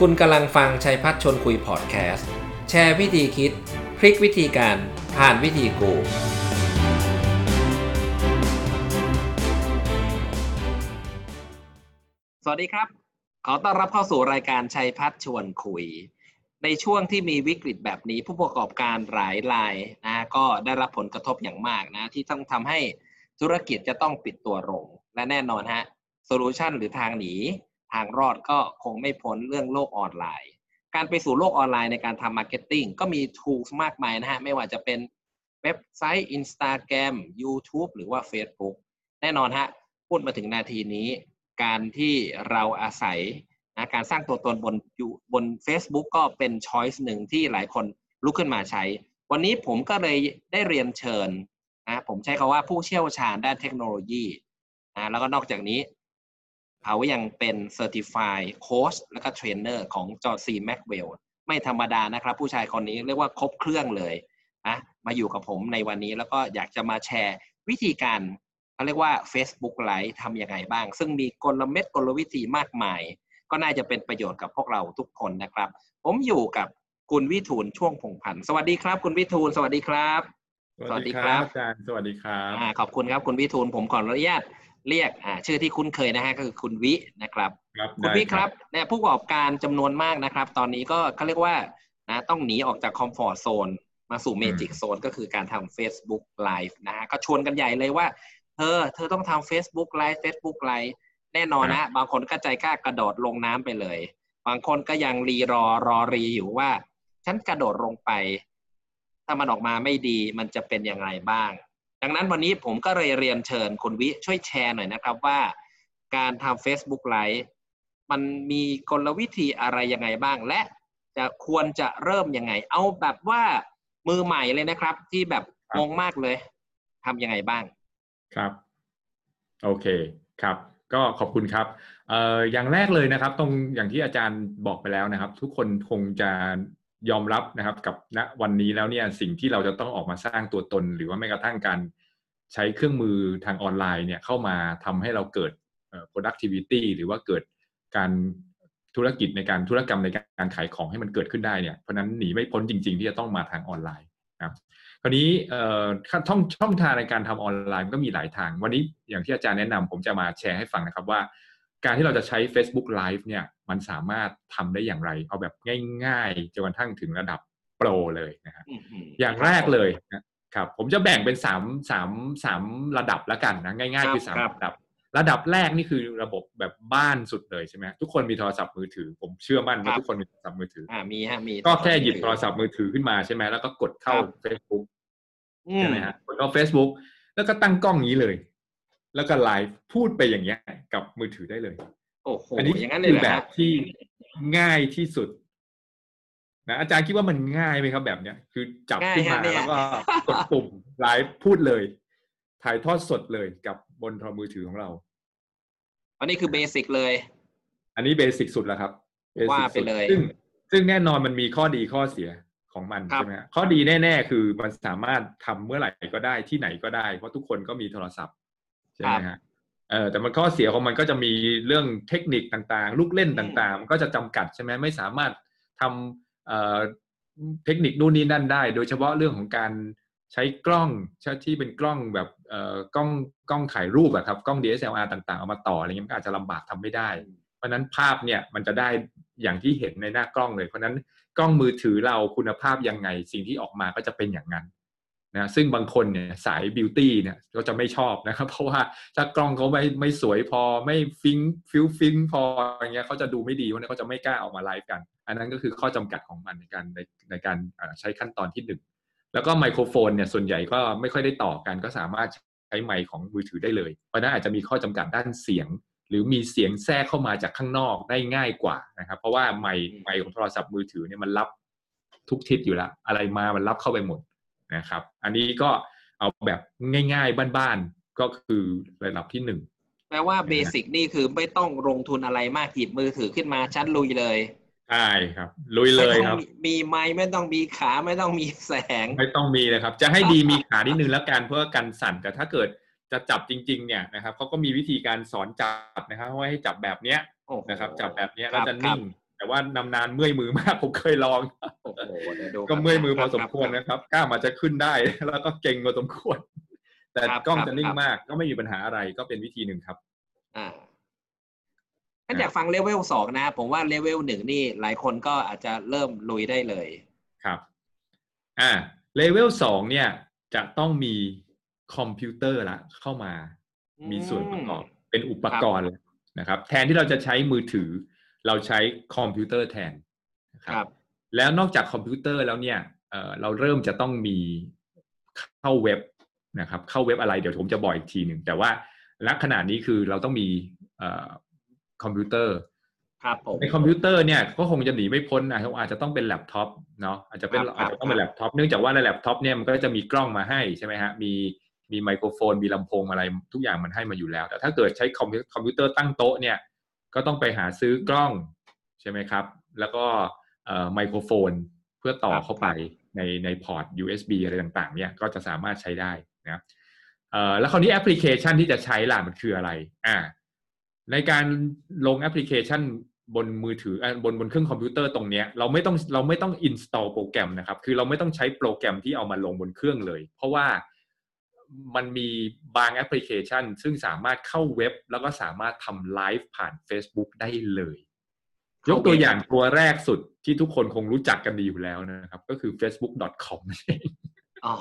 คุณกำลังฟังชัยพัฒชนคุยพอดแคสต์ แชร์วิธีคิด พลิกวิธีการผ่านวิธีกู สวัสดีครับ ขอต้อนรับเข้าสู่รายการชัยพัฒชวนคุย ในช่วงที่มีวิกฤตแบบนี้ผู้ประกอบการหลายรายนะก็ได้รับผลกระทบอย่างมากนะ ที่ต้องทำให้ธุรกิจจะต้องปิดตัวลงและแน่นอนฮะ solution หรือทางหนี ทางรอดก็คงไม่พ้นเรื่องโลกออนไลน์ การไปสู่โลกออนไลน์ในการทำ marketing ก็มี tools มากมายนะฮะ ไม่ว่าจะเป็นเว็บไซต์ Instagram YouTube หรือว่า Facebook แน่นอนฮะ พูดมาถึงนาทีนี้ การที่เราอาศัยนะการสร้างตัวตนบนบน Facebook ก็เป็น choice หนึ่งที่หลายคนลุกขึ้นมาใช้ วันนี้ผมก็เลยได้เรียนเชิญนะผมใช้คำว่าผู้เชี่ยวชาญด้านเทคโนโลยีนะแล้วก็นอกจากนี้ เขายังเป็น Certified Coach และก็เทรนเนอร์ของ John C. Maxwell ไม่ธรรมดานะครับ ผู้ชายคนนี้เรียกว่าครบเครื่องเลยนะมาอยู่กับผมในวันนี้แล้วก็อยากจะมาแชร์วิธีการเขาเรียกว่า Facebook Live ทำยังไงบ้าง ซึ่งมีกลเม็ดกลวิธีมากมาย ก็น่าจะเป็นประโยชน์กับพวกเราทุกคนนะครับ ผมอยู่กับคุณวิทูลช่วงพงพันธ์สวัสดีครับ คุณวิทูลสวัสดีครับ สวัสดีครับอาจารย์สวัสดีครับอ่าขอบคุณครับคุณวิทูลผมขออนุญาตเรียกอ่าชื่อที่คุ้นเคยนะฮะก็คือคุณวินะครับครับคุณวิครับเนี่ยผู้ประกอบการจำนวนมากนะครับ ตอนนี้ก็เขาเรียกว่านะต้องหนีออกจาก comfort zone มาสู่ magic zone ก็คือการทำ Facebook Live นะฮะก็ชวนกันใหญ่เลยว่า เธอเธอต้องทำ Facebook Live Facebook Live แน่นอนนะ บางคนก็ใจกล้ากระโดดลงน้ำไปเลย บางคนก็ยังรีรอรอรีอยู่ว่า ฉันกระโดดลงไป ถ้ามันออกมาไม่ดีมันจะเป็นยังไงบ้าง ดังนั้นวันนี้ผมก็เลยเรียนเชิญคุณวิช่วยแชร์หน่อยนะครับว่า การทำ Facebook Live มันมีกลวิธีอะไรยังไงบ้าง และจะควรจะเริ่มยังไง เอาแบบว่ามือใหม่เลยนะครับ ที่แบบงงมากเลยทำยังไงบ้างครับ โอเคครับก็ขอบคุณครับอออย่างแรกเลยนะครับ ตรงอย่างที่อาจารย์บอกไปแล้วนะครับ ทุกคนคงจะ ยอมรับนะครับกับณวันนี้แล้วเนี่ยสิ่งที่เราจะต้องออกมาสร้างตัวตน หรือว่าแม้กระทั่งการใช้เครื่องมือทางออนไลน์เนี่ยเข้ามาทำให้เราเกิด productivity หรือว่าเกิดการธุรกิจในการธุรกรรมในการขายของให้มันเกิดขึ้นได้เนี่ยเพราะนั้นหนีไม่พ้นจริง ๆ ที่จะต้องมาทางออนไลน์นะครับคราวนี้ช่องช่องทางในการทำออนไลน์ก็มีหลายทาง วันนี้อย่างที่อาจารย์แนะนำผมจะมาแชร์ให้ฟังนะครับว่า การที่เราจะใช้ Facebook Live เนี่ยมันสามารถทำได้อย่างไร เอาแบบง่ายๆจนกระทั่งถึงระดับโปรเลยนะครับอย่างแรกเลยนะครับผมจะแบ่งเป็นสามสามสามระดับแล้วกันนะง่าย ๆ คือสามระดับ ระดับแรกนี่คือระบบแบบบ้านสุดเลยใช่ไหมทุกคนมีโทรศัพท์มือถือ ผมเชื่อมั่นว่าทุกคนมีโทรศัพท์มือถืออ่ามีฮะมีก็แค่หยิบโทรศัพท์มือถือขึ้นมาใช่ไหมแล้วก็กดเข้า Facebook ใช่ไหมฮะกดเข้า Facebook แล้วก็ตั้งกล้องนี้เลย แล้วก็ไลฟ์พูดไปอย่างเงี้ยกับมือถือได้เลยโอ้โหอันนี้อย่างนั้นเลยเหรอฮะ คือแบบที่ง่ายที่สุดนะอาจารย์คิดว่ามันง่ายไหมครับแบบเนี้ยคือจับขึ้นมาแล้วก็กดปุ่มไลฟ์พูดเลย ถ่ายทอดสดเลยกับบนโทรมือถือของเรา อันนี้คือ basic เลย อันนี้ basic สุดแล้วครับ basic ว่าไปสุดเลย ซึ่งซึ่งแน่นอนมันมีข้อดีข้อเสียของมันครับใช่ไหมฮะข้อดีแน่ ๆ คือมันสามารถทำเมื่อไหร่ก็ได้ที่ไหนก็ได้ เพราะทุกคนก็มีโทรศัพท์ ใช่ไหมฮะเออแต่มันข้อเสียของมันก็จะมีเรื่องเทคนิคต่างๆ ลูกเล่นต่างๆ มันก็จะจำกัดใช่ไหมไม่สามารถทำเอ่อเทคนิคนู่นนี่นั่นได้ โดยเฉพาะเรื่องของการใช้กล้องที่เป็นกล้องแบบเอ่อกล้องกล้องถ่ายรูปอะครับกล้อง DSLR ต่างๆ เอามาต่ออะไรเงี้ยมันก็อาจจะลำบากทำไม่ได้ เพราะฉะนั้นภาพเนี่ยมันจะได้อย่างที่เห็นในหน้ากล้องเลย เพราะฉะนั้นกล้องมือถือเราคุณภาพยังไงสิ่งที่ออกมาก็จะเป็นอย่างนั้น นะซึ่งบางคนเนี่ยสาย beauty เนี่ยก็จะไม่ชอบนะครับ เพราะว่าถ้ากล้องเขาไม่ไม่สวยพอไม่ฟรุ้งฟริ้งพออย่างเงี้ยเขาจะดูไม่ดีเพราะนั้นเขาจะไม่กล้าออกมาไลฟ์กัน อันนั้นก็คือข้อจำกัดของมันในการในในการใช้ขั้นตอนที่หนึ่งแล้วก็ไมโครโฟนเนี่ยส่วนใหญ่ก็ไม่ค่อยได้ต่อกันก็สามารถใช้ไมค์ของมือถือได้เลย เพราะนั้นอาจจะมีข้อจำกัดด้านเสียง หรือมีเสียงแทรกเข้ามาจากข้างนอกได้ง่ายกว่านะครับ เพราะว่าไมค์ไมค์ของโทรศัพท์มือถือเนี่ยมันรับทุกทิศอยู่แล้วอะไรมามันรับเข้าไปหมด นะครับ อันนี้ก็เอาแบบง่าย ๆ บ้านๆก็คือระดับที่หนึ่งแปลว่าเบสิกนี่คือไม่ต้องลงทุนอะไรมากหยิบมือถือขึ้นมาชัดลุยเลยใช่ครับ ลุยเลยไม่ต้คอรับงมีมีไม้ไม่ต้องมีขาไม่ต้องมีแสง ไม่ต้องมีเลยครับ จะให้ดีมีขานิดนึงแล้วกันเพื่อกันสั่นแต่ถ้าเกิดจะจับจริง ๆ เนี่ยนะครับเขาก็มีวิธีการสอนจับนะครับว่าให้จับแบบเนี้ยโอ้โหนะครับ จับแบบเนี้ยคแล้รัวบจะนิ่ง แต่ว่านำนานเมื่อยมือมากผมเคยลองโอ้โหเดี๋ยวดูก็เมื่อยมือพอสมควรนะนะครับกล้ามอาจจะขึ้นได้แล้วก็เก่งพอสมควร แต่ครับกล้องครับจะนิ่คงรับมากก็ไม่มีปัญหาอะไรก็เป็นวิธีหนึ่งครับ อ่าถ้าอยากฟังเลเวลสองนะ ผมว่าเลเวลหนึ่งนี่หลายคนก็อาจจะเริ่มลุยได้เลยครับ อ่าเลเวลสองเนี่ยจะต้องมีคอมพิวเตอร์ละเข้ามา มีส่วนประกอบเป็นอุปกรณ์แล้วนะครับ แทนที่เราจะใช้มือถือ เราใช้คอมพิวเตอร์แทนนะครับครับแล้วนอกจากคอมพิวเตอร์แล้วเนี่ยเอ่อเราเริ่มจะต้องมีเข้าเว็บนะครับ เข้าเว็บอะไรเดี๋ยวผมจะบอกอีกทีหนึ่งแต่ว่าณขณะนี้คือเราต้องมีเอ่อคอมพิวเตอร์ครับผมในคอมพิวเตอร์เนี่ยก็คงจะหนีไม่พ้นนะอาจจะต้องเป็นแล็ปท็อปเนาะอาจจะเป็นครับอาจจะต้องเป็นแล็ปท็อปเนื่องจากว่าในแล็ปท็อปเนี่ยมันก็จะมีกล้องมาให้ใช่ไหมฮะมีมีไมโครโฟน มีลำโพงอะไรทุกอย่างมันให้มาอยู่แล้ว แต่ถ้าเกิดใช้คอมพิวคอมพิวเตอร์ตั้งโต๊ะเนี่ย ก็ต้องไปหาซื้อกล้องใช่ไหมครับ แล้วก็ไมโครโฟนเพื่อต่อเข้าไปในใน port USB อะไรต่างๆ เนี่ยก็จะสามารถใช้ได้นะแล้วคราวนี้แอปพลิเคชันที่จะใช้ล่ะมันคืออะไรอ่าในการลงแอปพลิเคชันบนมือถืออะบนบนเครื่องคอมพิวเตอร์ตรงเนี้ยเราไม่ต้องเราไม่ต้อง install โปรแกรมนะครับ คือเราไม่ต้องใช้โปรแกรมที่เอามาลงบนเครื่องเลย เพราะว่า มันมีบางแอปพลิเคชัน ซึ่งสามารถเข้าเว็บ แล้วก็สามารถทำไลฟ์ผ่าน Facebook ได้เลย ยกตัวอย่างตัวแรกสุดที่ทุกคนคงรู้จักกันดีอยู่แล้วนะครับ ก็คือ facebook.com นั่นเองอ๋อ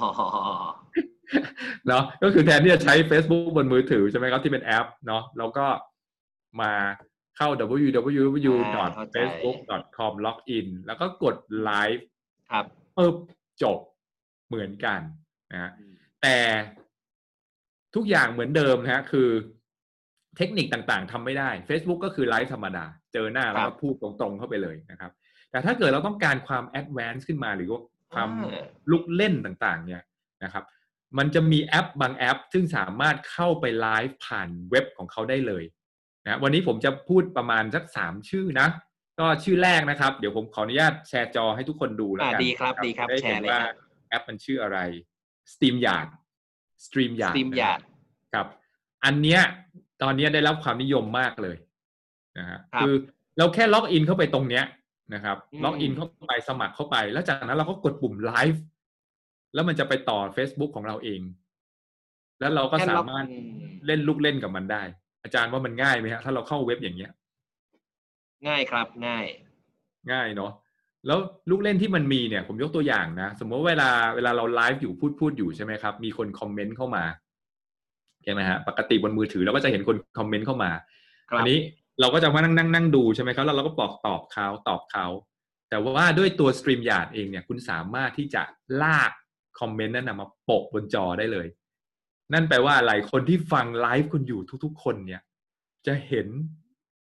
เนาะก็คือแทนที่จะใช้ Facebook บนมือถือใช่ไหมครับ ที่เป็นแอปเนาะเราก็มาเข้า www.facebook.com login แล้วก็กดไลฟ์ครับปึ๊บจบเหมือนกันนะฮะ แต่ทุกอย่างเหมือนเดิมนะฮะคือเทคนิคต่างๆทำไม่ได้ Facebook ก็คือไลฟ์ธรรมดา เจอหน้าแล้วก็พูดตรงๆเข้าไปเลยนะครับ แต่ถ้าเกิดเราต้องการความ advance ขึ้นมาหรือว่าความอ่าลูกเล่นต่างๆ เนี่ยนะครับ มันจะมีแอปบางแอป ซึ่งสามารถเข้าไปไลฟ์ผ่านเว็บของเขาได้เลยนะวันนี้ผมจะพูดประมาณสักสามชื่อนะ ก็ชื่อแรกนะครับ เดี๋ยวผมขออนุญาตแชร์จอให้ทุกคนดูแล้วอ่ากันดีครับนะดีครับแชร์ จะได้เห็นเลยว่าครับแอปมันชื่ออะไร Steam Yard Stream Yard Steam Yard ครับ อันเนี้ยตอนเนี้ยได้รับความนิยมมากเลยนะฮะครับคือเราแค่ login เข้าไปตรงเนี้ยนะครับอืม login เข้าไปสมัครเข้าไป แล้วจากนั้นเราก็กดปุ่มไลฟ์แล้วมันจะไปต่อ Facebook ของเราเอง แล้วเราก็แค่สาล็อกมารถอืมเล่นลูกเล่นกับมันได้ อาจารย์ว่ามันง่ายไหมฮะถ้าเราเข้าเว็บอย่างเงี้ย ง่ายครับง่าย ง่ายเนาะ แล้วลูกเล่นที่มันมีเนี่ยผมยกตัวอย่างนะ สมมติว่าเวลาเวลาเราไลฟ์อยู่พูดพูดอยู่ใช่ไหมครับ มีคนคอมเมนต์เข้ามาใช่ไหมฮะปกติบนมือถือเราก็จะเห็นคนคอมเมนต์เข้ามาครับอันนี้เราก็จะมานั่งนั่งนั่งดูใช่ไหมครับแล้วเราก็บอกตอบเขาตอบเขาแต่ว่าด้วยตัว StreamYard เองเนี่ยคุณสามารถที่จะลากคอมเมนต์นั้นนะมาโปะบนจอได้เลย นั่นแปลว่าอะไรคนที่ฟังไลฟ์คุณอยู่ทุกๆ คนเนี่ย จะเห็น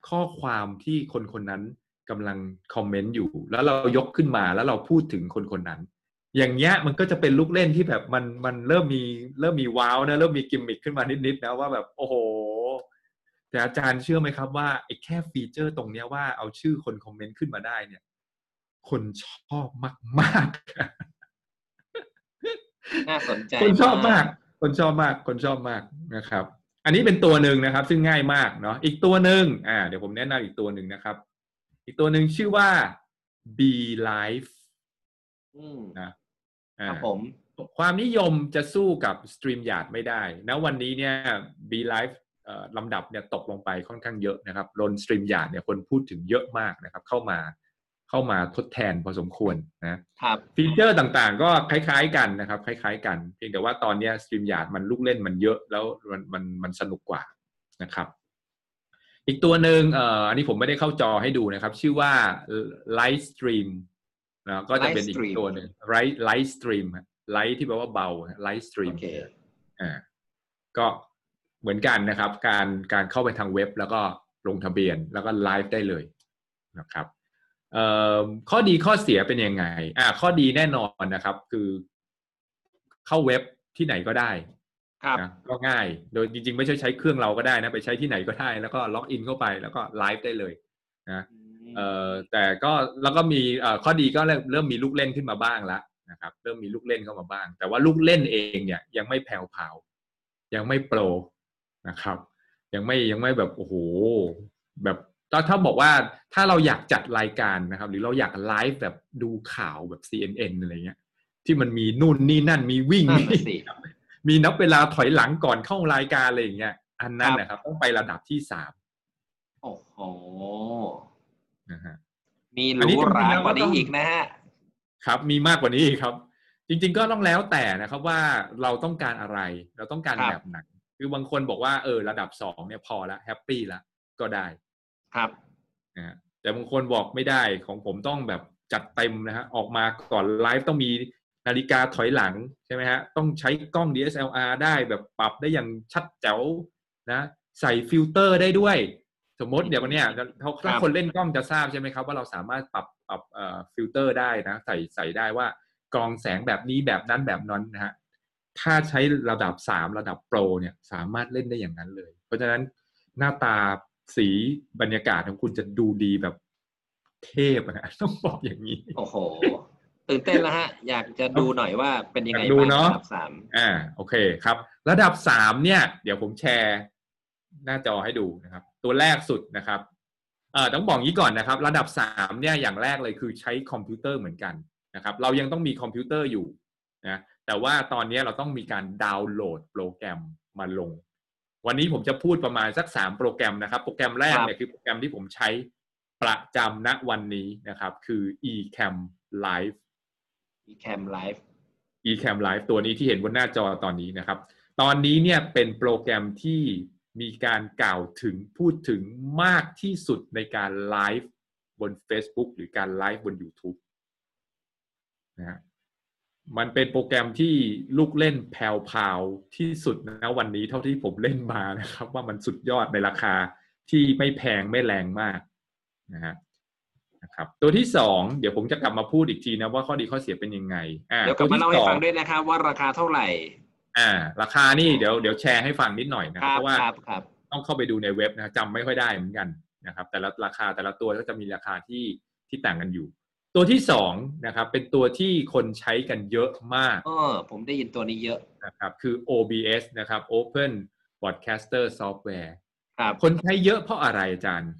ข้อความที่คนคนนั้น กำลังคอมเมนต์อยู่ แล้วเรายกขึ้นมาแล้วเราพูดถึงคนคนนั้น อย่างเงี้ยมันก็จะเป็นลูกเล่นที่แบบมันมันเริ่มมีเริ่มมี wow นะเริ่มมีกิมมิคขึ้นมานิดๆนะว่าแบบโอ้โหแต่อาจารย์เชื่อไหมครับว่าไอ้แค่ feature ตรงเนี้ยว่าเอาชื่อคนคอมเมนต์ขึ้นมาได้เนี่ย คนชอบมากๆน่าสนใจคนชอบมาก คนชอบมาก คนชอบมากนะครับ อันนี้เป็นตัวหนึ่งนะครับ ซึ่งง่ายมากเนาะอีกตัวหนึ่งอ่า เดี๋ยวผมแนะนำอีกตัวหนึ่งนะครับ อีกตัวหนึ่งชื่อว่า B Life อืมนะคอ่ารับผมความนิยมจะสู้กับ StreamYard ไม่ได้นะวันนี้เนี่ย B Live เอ่อลำดับเนี่ยตกลงไปค่อนข้างเยอะนะครับลน StreamYard เนี่ยคนพูดถึงเยอะมากนะครับ เข้ามาเข้ามาทดแทนพอสมควรนะครับฟีเจอร์ต่างๆ ก็คล้าย ๆ กันนะครับ คล้าย ๆ กันเพียงแต่ว่าตอนเนี้ย StreamYard มันลูกเล่นมันเยอะแล้วมันมันมันสนุกกว่านะครับ อีกตัวหนึ่งเอ่ออันนี้ผมไม่ได้เข้าจอให้ดูนะครับ ชื่อว่า Lightstream นะก็จะเป็นอีก Lightstream ตัวหนึ่ง Light Lightstream Light ที่แปลว่าเบา Lightstream โอเคอ่าก็เหมือนกันนะครับ การการเข้าไปทางเว็บแล้วก็ลงทะเบียนแล้วก็ไลฟ์ได้เลยนะครับเอ่อข้อดีข้อเสียเป็นยังไงอ่าข้อดีแน่นอนนะครับ คือเข้าเว็บที่ไหนก็ได้ครับนะ ก็ง่าย โดยจริง ๆ ไม่ใช่ใช้เครื่องเราก็ได้นะ ไปใช้ที่ไหนก็ได้ แล้วก็ล็อกอินเข้าไปแล้วก็ไลฟ์ได้เลยนะเอ่อแต่ก็แล้วก็มีเอ่อข้อดีก็เริ่มเริ่มมีลูกเล่นขึ้นมาบ้างแล้วนะครับ เริ่มมีลูกเล่นเข้ามาบ้าง แต่ว่าลูกเล่นเองเนี่ยยังไม่แพรวพราวยังไม่โปรนะครับ ยังไม่ยังไม่แบบโอ้โหแบบก็ถ้าบอกว่าถ้าเราอยากจัดรายการนะครับ หรือเราอยากไลฟ์แบบดูข่าวแบบ CNN อะไรเงี้ย ที่มันมีนู่นนี่นั่นมีวิ่งนั่นมีน่ะสิ มีนับเวลาถอยหลังก่อนเข้ารายการอะไรอย่างเงี้ยอันนั้นครับนะครับ ต้องไประดับที่สามโอ้โหนะฮะมีหอันรูนี้จริงๆหราแล้วกก็ว่าต้นี้องอีกนะฮะครับมีมากกว่านี้อีกครับ จริง ๆ ก็ต้องแล้วแต่นะครับว่าเราต้องการอะไร เราต้องการครับแบบไหนคือบางคนบอกว่าเออระดับสองเนี่ยพอละแฮปปี้ละก็ได้ ครับนะฮะแต่บางคนบอกไม่ได้ของผมต้องแบบจัดเต็มนะฮะออกมาก่อนไลฟ์ต้องมี นาฬิกาถอยหลังใช่ไหมฮะต้องใช้กล้อง DSLR ได้แบบปรับได้อย่างชัดแจ๋วนะใส่ฟิลเตอร์ได้ด้วย สมมติเดี๋ยววันเนี้ยเขาถ้าคนเล่นกล้องจะทราบใช่ไหมครับว่าเราสามารถปรับปรับเอ่อฟิลเตอร์ได้นะ ใส่ใส่ได้ว่ากรองแสงแบบนี้แบบนั้นแบบนั้นนะฮะถ้าใช้ระดับสามระดับโปรเนี่ยสามารถเล่นได้อย่างนั้นเลย เพราะฉะนั้นหน้าตาสีบรรยากาศของคุณจะดูดีแบบเทพอะนะต้องบอกอย่างนี้ โอ้โห ตื่นเต้นแล้วฮะ อยากจะดูหน่อยว่าเป็นยังไงอยากดูบ้างเนอะระดับสามอ่าโอเคครับ ระดับสามเนี่ย เดี๋ยวผมแชร์หน้าจอให้ดูนะครับ ตัวแรกสุดนะครับเอ่อต้องบอกงี้ก่อนนะครับ ระดับสามเนี่ยอย่างแรกเลยคือใช้คอมพิวเตอร์เหมือนกันนะครับ เรายังต้องมีคอมพิวเตอร์อยู่นะแต่ว่าตอนนี้เราต้องมีการดาวน์โหลดโปรแกรมมาลง วันนี้ผมจะพูดประมาณสักสามโปรแกรมนะครับ โปรแกรมแรกเนี่ยคือโปรแกรมที่ผมใช้ประจำณวันนี้นะครับ คือ eCam Live มีแคมไลฟ์ eCam Live ตัวนี้ที่เห็นบนหน้าจอตอนนี้นะครับ ตอนนี้เนี่ยเป็นโปรแกรมที่มีการกล่าวถึงพูดถึงมากที่สุดในการไลฟ์บน Facebook หรือการไลฟ์บน YouTube นะฮะมันเป็นโปรแกรมที่ลูกเล่นแพรวๆที่สุดนะวันนี้เท่าที่ผมเล่นมานะครับ ว่ามันสุดยอดในราคาที่ไม่แพงไม่แรงมากนะฮะ นะครับตัวที่สองเดี๋ยวผมจะกลับมาพูดอีกทีนะว่าข้อดีข้อเสียเป็นยังไงอ่าเดี๋ยวกลับตัวมาที่เล่าให้สอฟังงด้วยนะครับว่าราคาเท่าไหร่ อ่า ราคานี่เดี๋ยวเดี๋ยวแชร์ให้ฟังนิดหน่อยนะคครับรับเพราะว่าครับครับต้องเข้าไปดูในเว็บนะจำไม่ค่อยได้เหมือนกันนะครับ แต่ละราคาแต่ละตัวก็จะมีราคาที่ที่ต่างกันอยู่ ตัวที่สองนะครับ เป็นตัวที่คนใช้กันเยอะมากเออผมได้ยินตัวนี้เยอะนะครับ คือ OBS นะครับ Open Broadcaster Software ครับคนใช้เยอะเพราะอะไรอาจารย์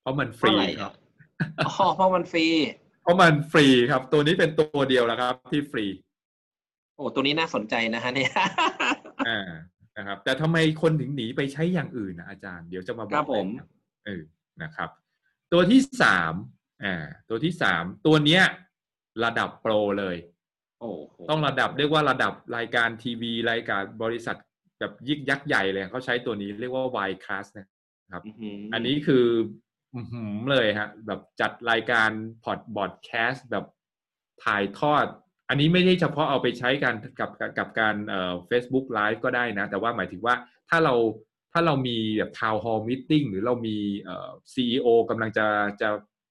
เพราะมันฟรีเพราะอะไรครับ อ๋อเพราะมันฟรี เพราะมันฟรีครับ ตัวนี้เป็นตัวเดียวแล้วครับ ที่ฟรี โอ้ตัวนี้น่าสนใจนะฮะเนี่ยอ่านะครับ แต่ทำไมคนถึงหนีไปใช้อย่างอื่นนะอาจารย์เดี๋ยวจะมาบครัอกบผมให้ครับเออนะครับ ตัวที่สามอ่าตัวที่สามตัวเนี้ย ระดับโปรเลย โอ้โหต้องระดับเรียกว่าระดับรายการทีวี รายการบริษัทแบบยิกยักษ์ใหญ่เลยเขาใช้ตัวนี้เรียกว่า Y Class นะครับอื้อหืออันนี้คืออื้อหือ เลยฮะแบบจัดรายการพอดบอดแคสต์แบบถ่ายทอด อันนี้ไม่ได้เฉพาะเอาไปใช้กันกับกับการเอ่อ Facebook Live ก็ได้นะ แต่ว่าหมายถึงว่าถ้าเราถ้าเรามีแบบทาวน์ฮอลล์มิ팅หรือเรามีเอ่อ CEO กำลังจะจะ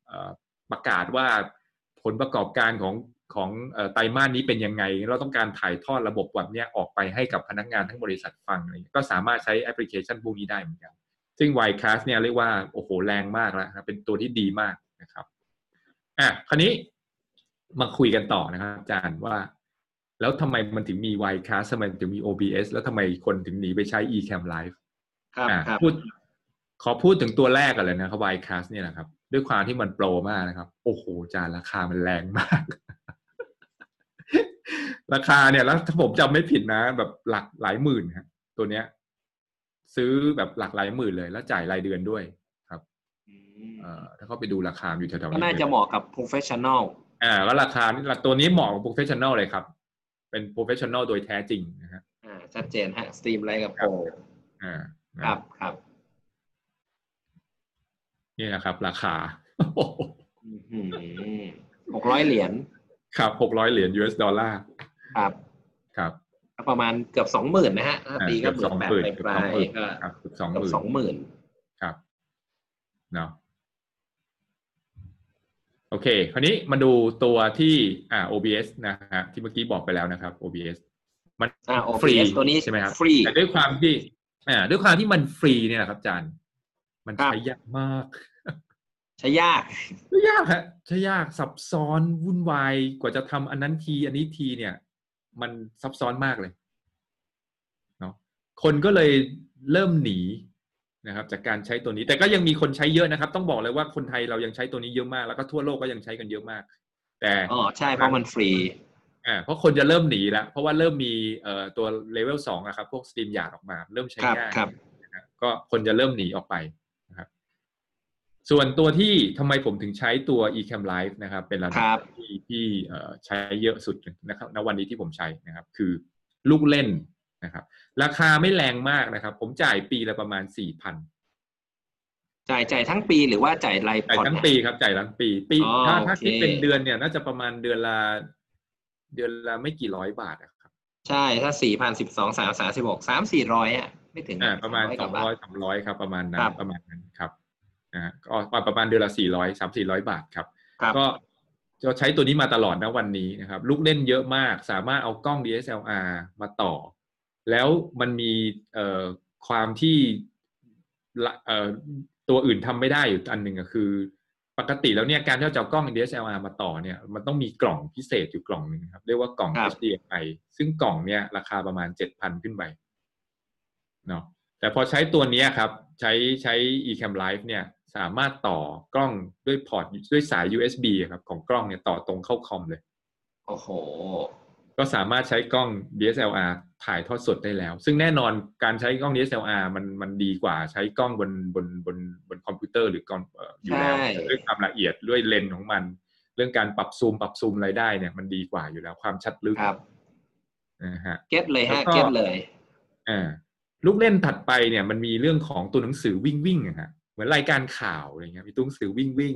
เอ่อประกาศว่าผลประกอบการของของเอ่อไตรมาสนี้เป็นยังไง เราต้องการถ่ายทอดระบบแบบนี้ออกไปให้กับพนักงานทั้งบริษัทฟังอะไรเงี้ยก็สามารถใช้แอปพลิเคชันพวกนี้ได้เหมือนกัน ซึ่ง y c a s t เนี่ยเรียกว่าโอ้โหแรงมากแล้วนะครับเป็นตัวที่ดีมากนะครับอะคราวนี้มาคุยกันต่อนะครับอาจารย์ว่า แล้วทำไมมันถึงมี y c a s t ทำไมถึงมี OBS แล้วทำไมคนถึงหนีไปใช้ eCam Live ครับอะครับพูดขอพูดถึงตัวแรกกันเลยนะครับ y c a s t เนี่ยนะครับ ด้วยความที่มันโปรมากนะครับ โอ้โหอาจารย์ราคามันแรงมาก ราคาเนี่ยแล้วถ้าผมจำไม่ผิดนะ แบบหลักหลายหมื่นครับตัวเนี้ย ซื้อแบบหลักหลายหมื่นเลย แล้วจ่ายรายเดือนด้วยครับอืมเอ่อถ้าเขาไปดูราคาอยู่แถวๆก็นี้น่าจะเหมาะกับ professional อ่าแล้วราคานี่ตัวนี้เหมาะกับ professional เลยครับ เป็น professional โดยแท้จริงนะฮะอ่าชัดเจนฮะสตรีมไลท์กับโปรอ่าครับครับนี่นะครับ ราคาหกร้อยเหรียญครับหกร้อยเหรียญ US ดอลลาร์ครับครับ ประมาณเกือบสองหมื่นนะฮะถ้าอ่าตีก็เกือบหมื่สอนงแปดหมื่นไปเกือบปลาสองหมื่ยนก็ครับเกือบสองหเกือบมื่นสองหมื่นครับเนาะโอเค คราวนี้มาดูตัวที่อ่า OBS นะฮะที่เมื่อกี้บอกไปแล้วนะครับ OBS มันอ่าฟรี OBS ตัวนี้ใช่ไหมครับฟรีแต่ด้วยความที่อ่าด้วยความที่มันฟรีเนี่ยนะครับอาจารย์ มันครับใช้ยากมาก ใช้ยากใช้ยากฮะใช้ยากซับซ้อนวุ่นวายกว่าจะทำอันนั้นทีอันนี้ทีเนี่ย มันซับซ้อนมากเลยเนาะคนก็เลยเริ่มหนีนะครับ จากการใช้ตัวนี้ แต่ก็ยังมีคนใช้เยอะนะครับ ต้องบอกเลยว่าคนไทยเรายังใช้ตัวนี้เยอะมาก แล้วก็ทั่วโลกก็ยังใช้กันเยอะมาก แต่อ๋อใช่เพราะมันฟรีอ่าเพราะคนจะเริ่มหนีแล้วเพราะว่าเริ่มมีเอ่อตัวเลเวลสองอะครับ พวก StreamYard ออกมา เริ่มใช้ครับง่ายครับนะครับก็คนจะเริ่มหนีออกไปนะครับ ส่วนตัวที่ทำไมผมถึงใช้ตัว Ecamm Live นะครับ เป็นระดับครับที่ที่เอ่อใช้เยอะสุดนะครับณวันนี้ที่ผมใช้นะครับ คือลูกเล่นนะครับ ราคาไม่แรงมากนะครับ ผมจ่ายปีละประมาณสี่พันจ่ายจ่ายทั้งปีหรือว่าจ่ายรายจ่ายผ่อนทั้งปีครับจ่ายทั้งปี ปีอ๋อถ้าถ้าโอเคคิดเป็นเดือนเนี่ย น่าจะประมาณเดือนละเดือนละไม่กี่ร้อยบาทอะครับ ใช่ถ้าสี่พันสิบสองสามสามสิบหกสามสี่ร้อยอะไม่ถึงอ่าประมาณ300สกองว่าบาร้อยทสามร้อยครับ ประมาณนั้ครันบประมาณนั้นครับ นะฮะก็ประมาณเดือนละสี่ร้อยสามสี่ร้อยบาทครับครับก็จะใช้ตัวนี้มาตลอดนะวันนี้นะครับ ลูกเล่นเยอะมาก สามารถเอากล้อง DSLR มาต่อ แล้วมันมีเอ่อความที่ละเอ่อตัวอื่นทำไม่ได้อยู่อันหนึ่งก็คือ ปกติแล้วเนี่ยการที่เราจะเอากล้อง DSLR มาต่อเนี่ยมันต้องมีกล่องพิเศษอยู่กล่องหนึ่งครับ เรียกว่ากล่องครับ HDMI ซึ่งกล่องเนี่ยราคาประมาณเจ็ดพันขึ้นไปเนาะแต่พอใช้ตัวเนี้ยครับ ใช้ใช้ Ecamm Live เนี่ย สามารถต่อกล้องด้วยพอร์ตด้วยสาย USB ครับของกล้องเนี่ยต่อตรงเข้าคอมเลย โอ้โห ก็สามารถใช้กล้อง DSLR ถ่ายทอดสดได้แล้ว ซึ่งแน่นอนการใช้กล้อง DSLR มันมันดีกว่าใช้กล้องบนบนบนบนคอมพิวเตอร์หรือกล้องเอ่ออยู่แล้วใช่ด้วยความละเอียดด้วยเลนส์ของมัน เรื่องการปรับซูมปรับซูมอะไรได้เนี่ยมันดีกว่าอยู่แล้วความชัดลึกครับนะฮะ get เลยฮะแล้วก็ get เลยอ่าลูกเล่นถัดไปเนี่ยมันมีเรื่องของตัวหนังสือวิ่งวิ่งอะฮะ เหมือนรายการข่าวอะไรเงี้ยมีตัวหนังสือวิ่งวิ่ง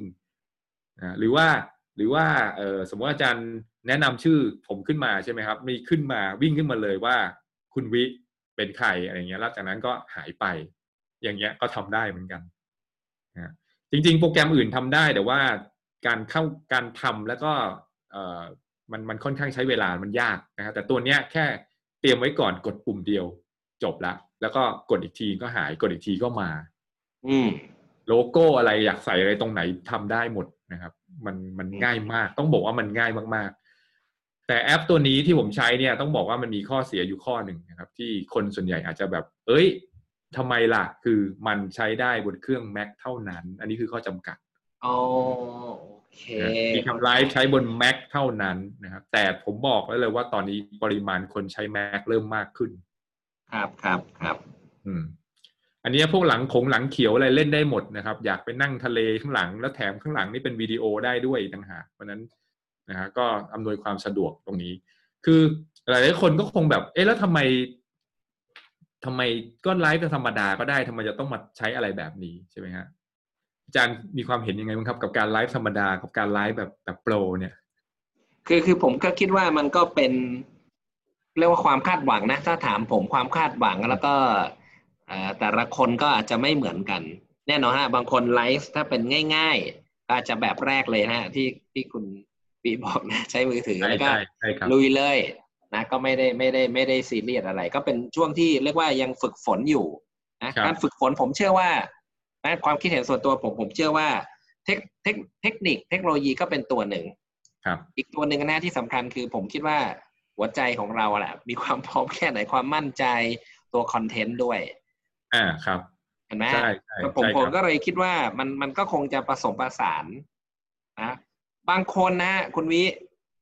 อ่าหรือว่าหรือว่าเออสมมติอาจารย์แนะนำชื่อผมขึ้นมาใช่ไหมครับ มีขึ้นมาวิ่งขึ้นมาเลยว่า คุณวิเป็นใครอะไรเงี้ยแล้วจากนั้นก็หายไป อย่างเงี้ยก็ทำได้เหมือนกันนะจริง ๆ โปรแกรมอื่นทำได้แต่ว่าการเข้าการทำแล้วก็เออมันมันค่อนข้างใช้เวลามันยากนะครับแต่ตัวเนี้ยแค่เตรียมไว้ก่อนกดปุ่มเดียว จบละ แล้วก็กดอีกทีก็หายกดอีกทีก็มา อืม โลโก้อะไรอยากใส่อะไรตรงไหนทำได้หมดนะครับ มันมันง่ายมาก ต้องบอกว่ามันง่ายมากๆ แต่แอปตัวนี้ที่ผมใช้เนี่ยต้องบอกว่ามันมีข้อเสียอยู่ข้อหนึ่งนะครับ ที่คนส่วนใหญ่อาจจะแบบ เอ้ยทำไมล่ะ คือมันใช้ได้บนเครื่อง Mac เท่านั้น อันนี้คือข้อจำกัดอ๋อโอเคมีคำไลฟ์ใช้บน Mac เท่านั้นนะครับ แต่ผมบอกไว้เลยว่าตอนนี้ปริมาณคนใช้ Mac เริ่มมากขึ้น ครับครับครับ อืม อันนี้พวกหลังขงหลังเขียวอะไรเล่นได้หมดนะครับ อยากไปนั่งทะเลข้างหลัง แล้วแถมข้างหลังนี่เป็นวิดีโอได้ด้วยต่างหากเพราะนั้นนะฮะก็อำนวยความสะดวกตรงนี้ คือหลายๆคนก็คงแบบ เอ๊ะแล้วทำไมทำไมก็ไลฟ์ธรรมดาก็ได้ทำไมจะต้องมาใช้อะไรแบบนี้ใช่ไหมฮะอาจารย์มีความเห็นยังไงบ้างครับ กับการไลฟ์ธรรมดากับการไลฟ์แบบแบบโปรเนี่ย คือคือผมก็คิดว่ามันก็เป็นเรียกว่าความคาดหวังนะ ถ้าถามผมความคาดหวังแล้วก็ แต่ละคนก็อาจจะไม่เหมือนกัน แน่นอนฮะบางคนไลฟ์ถ้าเป็นง่ายๆก็อาจจะแบบแรกเลยนะฮะที่ที่คุณปีบอกนะใช้มือถือใช่แล้วก็ใช่ใช่ครับลุยเลยนะก็ไม่ได้ไม่ได้ไม่ได้ซีเรียสอะไร ก็เป็นช่วงที่เรียกว่ายังฝึกฝนอยู่นะครับการฝึกฝนผมเชื่อว่านะความคิดเห็นส่วนตัวผมผมเชื่อว่าเทคเทคเทคนิคเทคโนโลยีก็เป็นตัวหนึ่งครับอีกตัวหนึ่งนะที่สำคัญคือผมคิดว่าหัวใจของเราแหละมีความพร้อมแค่ไหนความมั่นใจตัวคอนเทนต์ด้วย อ่าครับเห็นไหมใช่ใช่ผมใช่ผมครับก็เลยคิดว่ามันมันก็คงจะผสมผสานนะบางคนนะคุณวิ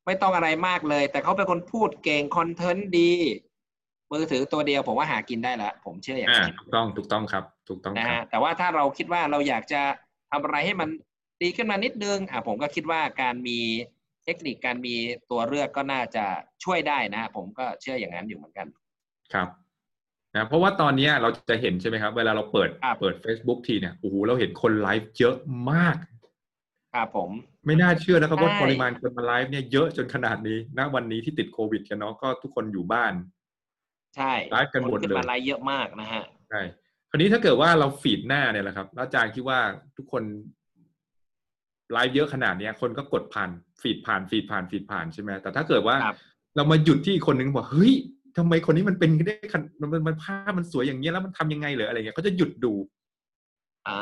ไม่ต้องอะไรมากเลย แต่เขาเป็นคนพูดเก่งคอนเทนต์ดี มือถือตัวเดียวผมว่าหากินได้แล้วผมเชื่ออย่างอ่านั้นถูกต้องถูกต้องครับ ถูกต้องนะครัฮะบแต่ว่าถ้าเราคิดว่าเราอยากจะทำอะไรให้มันดีขึ้นมานิดนึงอะผมก็คิดว่าการมีเทคนิคการมีตัวเลือกก็น่าจะช่วยได้นะ ผมก็เชื่ออย่างนั้นอยู่เหมือนกัน ครับ นะเพราะว่าตอนเนี้ยเราจะเห็นใช่ไหมครับ เวลาเราเปิดครับเปิด Facebook ทีเนี่ยโอ้โหเราเห็นคนไลฟ์เยอะมากครับผม ไม่น่าเชื่อนะครับว่าใช่ปริมาณคนมาไลฟ์เนี่ยเยอะจนขนาดนี้ณวันนี้ที่ติดโควิดกันเนาะก็ทุกคนอยู่บ้าน ใช่ไลฟ์กันหมดขึ้นเลยมาไลฟ์เยอะมากนะฮะใช่คราวนี้ถ้าเกิดว่าเราฟีดหน้าเนี่ยแหละครับแล้วอาจารย์คิดว่าทุกคนไลฟ์เยอะขนาดเนี้ยคนก็กดผ่านฟีดผ่านฟีดผ่านฟีดผ่านใช่ไหมแต่ถ้าเกิดว่าครับเรามาหยุดที่อีกคนนึงบอกเฮ้ย ทำไมคนนี้มันเป็นได้ขนาดมันมันมันภาพมันสวยอย่างเงี้ยแล้วมันทำยังไงเหรออะไรเงี้ยเขาจะหยุดดูอ่าเ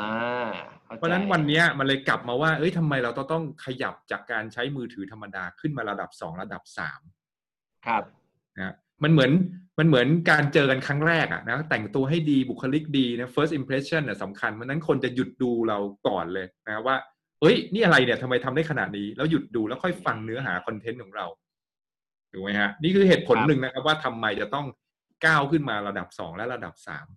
ข้าใจเพราะฉะนั้นวันเนี้ยมันเลยกลับมาว่า เอ้ยทำไมเราต้องต้องขยับจากการใช้มือถือธรรมดาขึ้นมาระดับสองระดับสามครับนะมันเหมือนมันเหมือนการเจอกันครั้งแรกอะนะแต่งตัวให้ดีบุคลิกดีนะ first impression น่ะสำคัญเพราะฉะนั้นคนจะหยุดดูเราก่อนเลยนะว่าเอ้ย นี่อะไรเนี่ยทำไมทำได้ขนาดนี้ แล้วหยุดดูแล้วค่อยฟังเนื้อหาคอนเทนต์ของเรา ถูกไหมฮะนี่คือเหตุผลครับหนึ่งนะครับ ว่าทำไมจะต้องก้าวขึ้นมาระดับสองและระดับสาม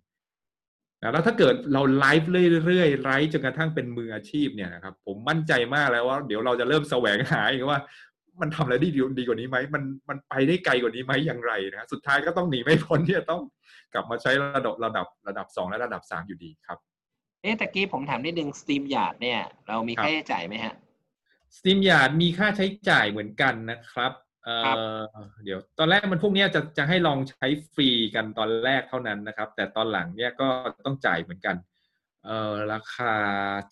นะแล้วถ้าเกิดเราไลฟ์เรื่อยๆไลฟ์จนกระทั่งเป็นมืออาชีพเนี่ยนะครับ ผมมั่นใจมากแล้วว่า เดี๋ยวเราจะเริ่มแสวงหาเองว่า มันทำอะไรได้ดีดีกว่านี้ไหมมันมันไปได้ไกลกว่านี้ไหมอย่างไรนะสุดท้ายก็ต้องหนีไม่พ้นที่จะต้องกลับมาใช้ระดับระดับระดับสองและระดับสามอยู่ดีครับเอ๊ะตะกี้ผมถามนิดนึง StreamYard เนี่ย เรามีครับค่าใช้จ่ายไหมฮะ StreamYard มีค่าใช้จ่ายเหมือนกันนะครับ เอ่อครับเดี๋ยวตอนแรกมันพวกเนี้ยจะจะให้ลองใช้ฟรีกันตอนแรกเท่านั้นนะครับ แต่ตอนหลังเนี่ยก็ต้องจ่ายเหมือนกัน เอ่อราคา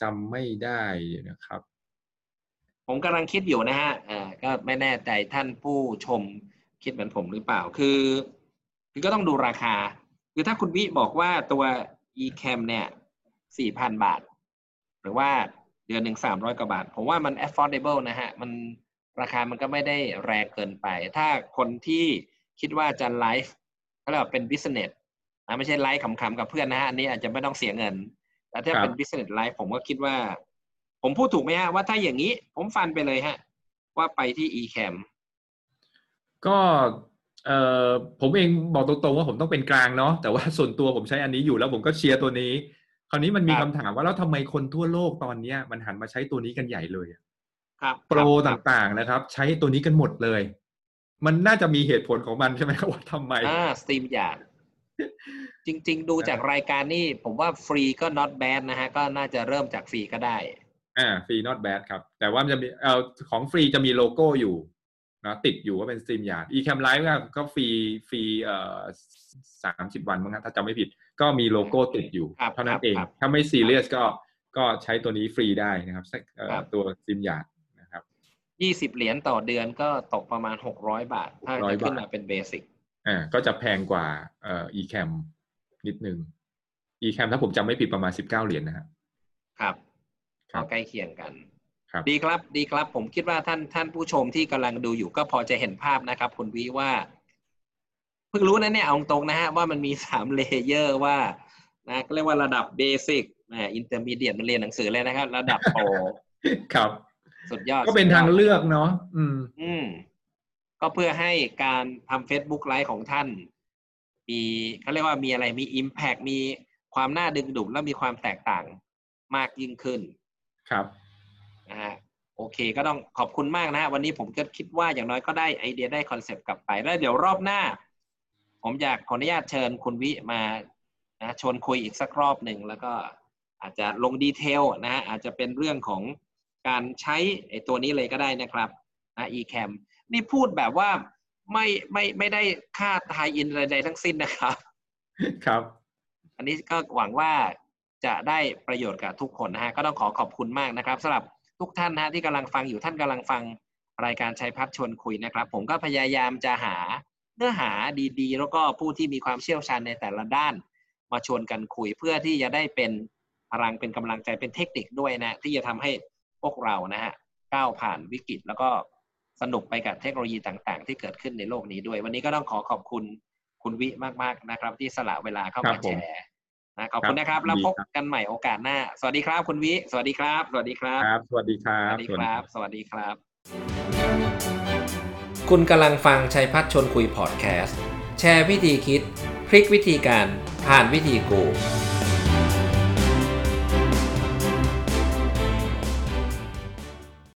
จำไม่ได้นะครับ ผมกำลังคิดอยู่นะฮะอ่าก็ไม่แน่ใจท่านผู้ชมคิดเหมือนผมหรือเปล่าคือ คือก็ต้องดูราคา คือถ้าคุณวิบอกว่าตัว eCam เนี่ยสี่พันบาท หรือว่าเดือนหนึ่งสามร้อยกว่าบาท ผมว่ามัน affordable นะฮะมัน ราคามันก็ไม่ได้แรงเกินไป ถ้าคนที่คิดว่าจะไลฟ์ก็เรียกว่าเป็น business นะไม่ใช่ไลฟ์ขำๆกับเพื่อนนะฮะอันนี้อาจจะไม่ต้องเสียเงิน แต่ถ้าครับเป็น business life ผมก็คิดว่า ผมพูดถูกไหมฮะว่าถ้าอย่างนี้ผมฟันไปเลยฮะ ว่าไปที่ eCam ก็เอ่อผมเองบอกตรงๆว่าผมต้องเป็นกลางเนาะแต่ว่าส่วนตัวผมใช้อันนี้อยู่แล้วผมก็เชียร์ตัวนี้ คราวนี้มันมีครัคำบถามว่าแล้วทำไมคนทั่วโลกตอนเนี้ยมันหันมาใช้ตัวนี้กันใหญ่เลยอะครับ โปรคตบ่างๆนะครับ ใช้ตัวนี้กันหมดเลย มันน่าจะมีเหตุผลของมันใช่ไหมครับว่าทำไมอ่า StreamYard จริง ๆ ดูจากรายการนี่ผมว่าฟรีก็ not bad นะฮะ ก็น่าจะเริ่มจากฟรีก็ได้ อ่าฟรี not bad ครับ แต่ว่ามันจะมีเอ่อของฟรีจะมีโลโก้อยู่นะติดอยู่ว่าเป็นสตรีมยาร์ด eCam Live ก็ก็ฟรีฟรีเอ่อสามสิบวันมั้งครับถ้าจำไม่ผิด ก็มีโลโก้ติดอยู่ครับเท่านั้นครับเองครับถ้าไม่ซีเรียสก็ก็ใช้ตัวนี้ฟรีได้นะครับเอ่อครับตัว StreamYard นะครับ ยี่สิบเหรียญต่อเดือนก็ตกประมาณหกร้อยบาท ถ้า600จะขึ้นบาทมาเป็น basic อ่าก็จะแพงกว่าเอ่อ eCam นิดนึง eCam ถ้าผมจำไม่ผิดประมาณสิบเก้าเหรียญนะฮะครับครับก็ใกล้เคียงกันครับดีครับดีครับผมคิดว่าท่านท่าท่านผู้ชมที่กำลังดูอยู่ก็พอจะเห็นภาพนะครับ คุณวิว่า เพิ่งรู้นะเนี่ยเอาตรงๆนะฮะว่ามันมีสาม layer ว่านะก็เรียกว่าระดับ basic นะ intermediate มันเรียนหนังสือเลยนะครับ ระดับโปรครับ สุดยอดก็เป็นสุดยอดทางเลือกเนาะอืม อืม ก็เพื่อให้การทำ Facebook ไลฟ์ของท่าน มีเขาเรียกว่ามีอะไรมี impact มีความน่าดึงดูดและมีความแตกต่างมากยิ่งขึ้น ครับนะฮะโอเค ก็ต้องขอบคุณมากนะฮะวันนี้ผมก็คิดว่าอย่างน้อยก็ได้ไอเดียได้คอนเซปต์กลับไป แล้วเดี๋ยวรอบหน้า ผมอยากขออนุญาตเชิญคุณวิมานะชวนคุยอีกสักรอบหนึ่งแล้วก็อาจจะลงดีเทลนะฮะอาจจะเป็นเรื่องของ การใช้ไอตัวนี้เลยก็ได้นะครับนะ eCam นี่พูดแบบว่าไม่ไม่ไม่ได้ค่าทายอินอะไรใดทั้งสิ้นนะครับ ครับ อันนี้ก็หวังว่าจะได้ประโยชน์กับทุกคนนะฮะ ก็ต้องขอขอบคุณมากนะครับสำหรับทุกท่านนะฮะที่กำลังฟังอยู่ท่านกำลังฟังรายการชัยพัฒน์ชวนคุยนะครับ ผมก็พยายามจะหาเนื้อหาดีๆ แล้วก็ผู้ที่มีความเชี่ยวชาญในแต่ละด้าน มาชวนกันคุยเพื่อที่จะได้เป็นพลังเป็นกำลังใจเป็นเทคนิคด้วยนะ ที่จะทำให้ พวกเรานะฮะก้าวผ่านวิกฤต แล้วก็สนุกไปกับเทคโนโลยีต่างๆ ที่เกิดขึ้นในโลกนี้ด้วย วันนี้ก็ต้องขอขอบคุณคุณวิมากๆนะครับ ที่สละเวลาเข้าครัมาบแชผมร์นะขอบคุณครับนะครับ แล้วดีพบครับกันใหม่โอกาสหน้า สวัสดีครับคุณวิ สวัสดีครับ สวัสดีครับครับ สวัสดีครัสบวัสดีครับบสวัสดีครับ คุณกำลังฟังชัยพัฒน์ชนคุยพอดแคสต์ แชร์วิธีคิด พลิกวิธีการ ผ่านวิธีกู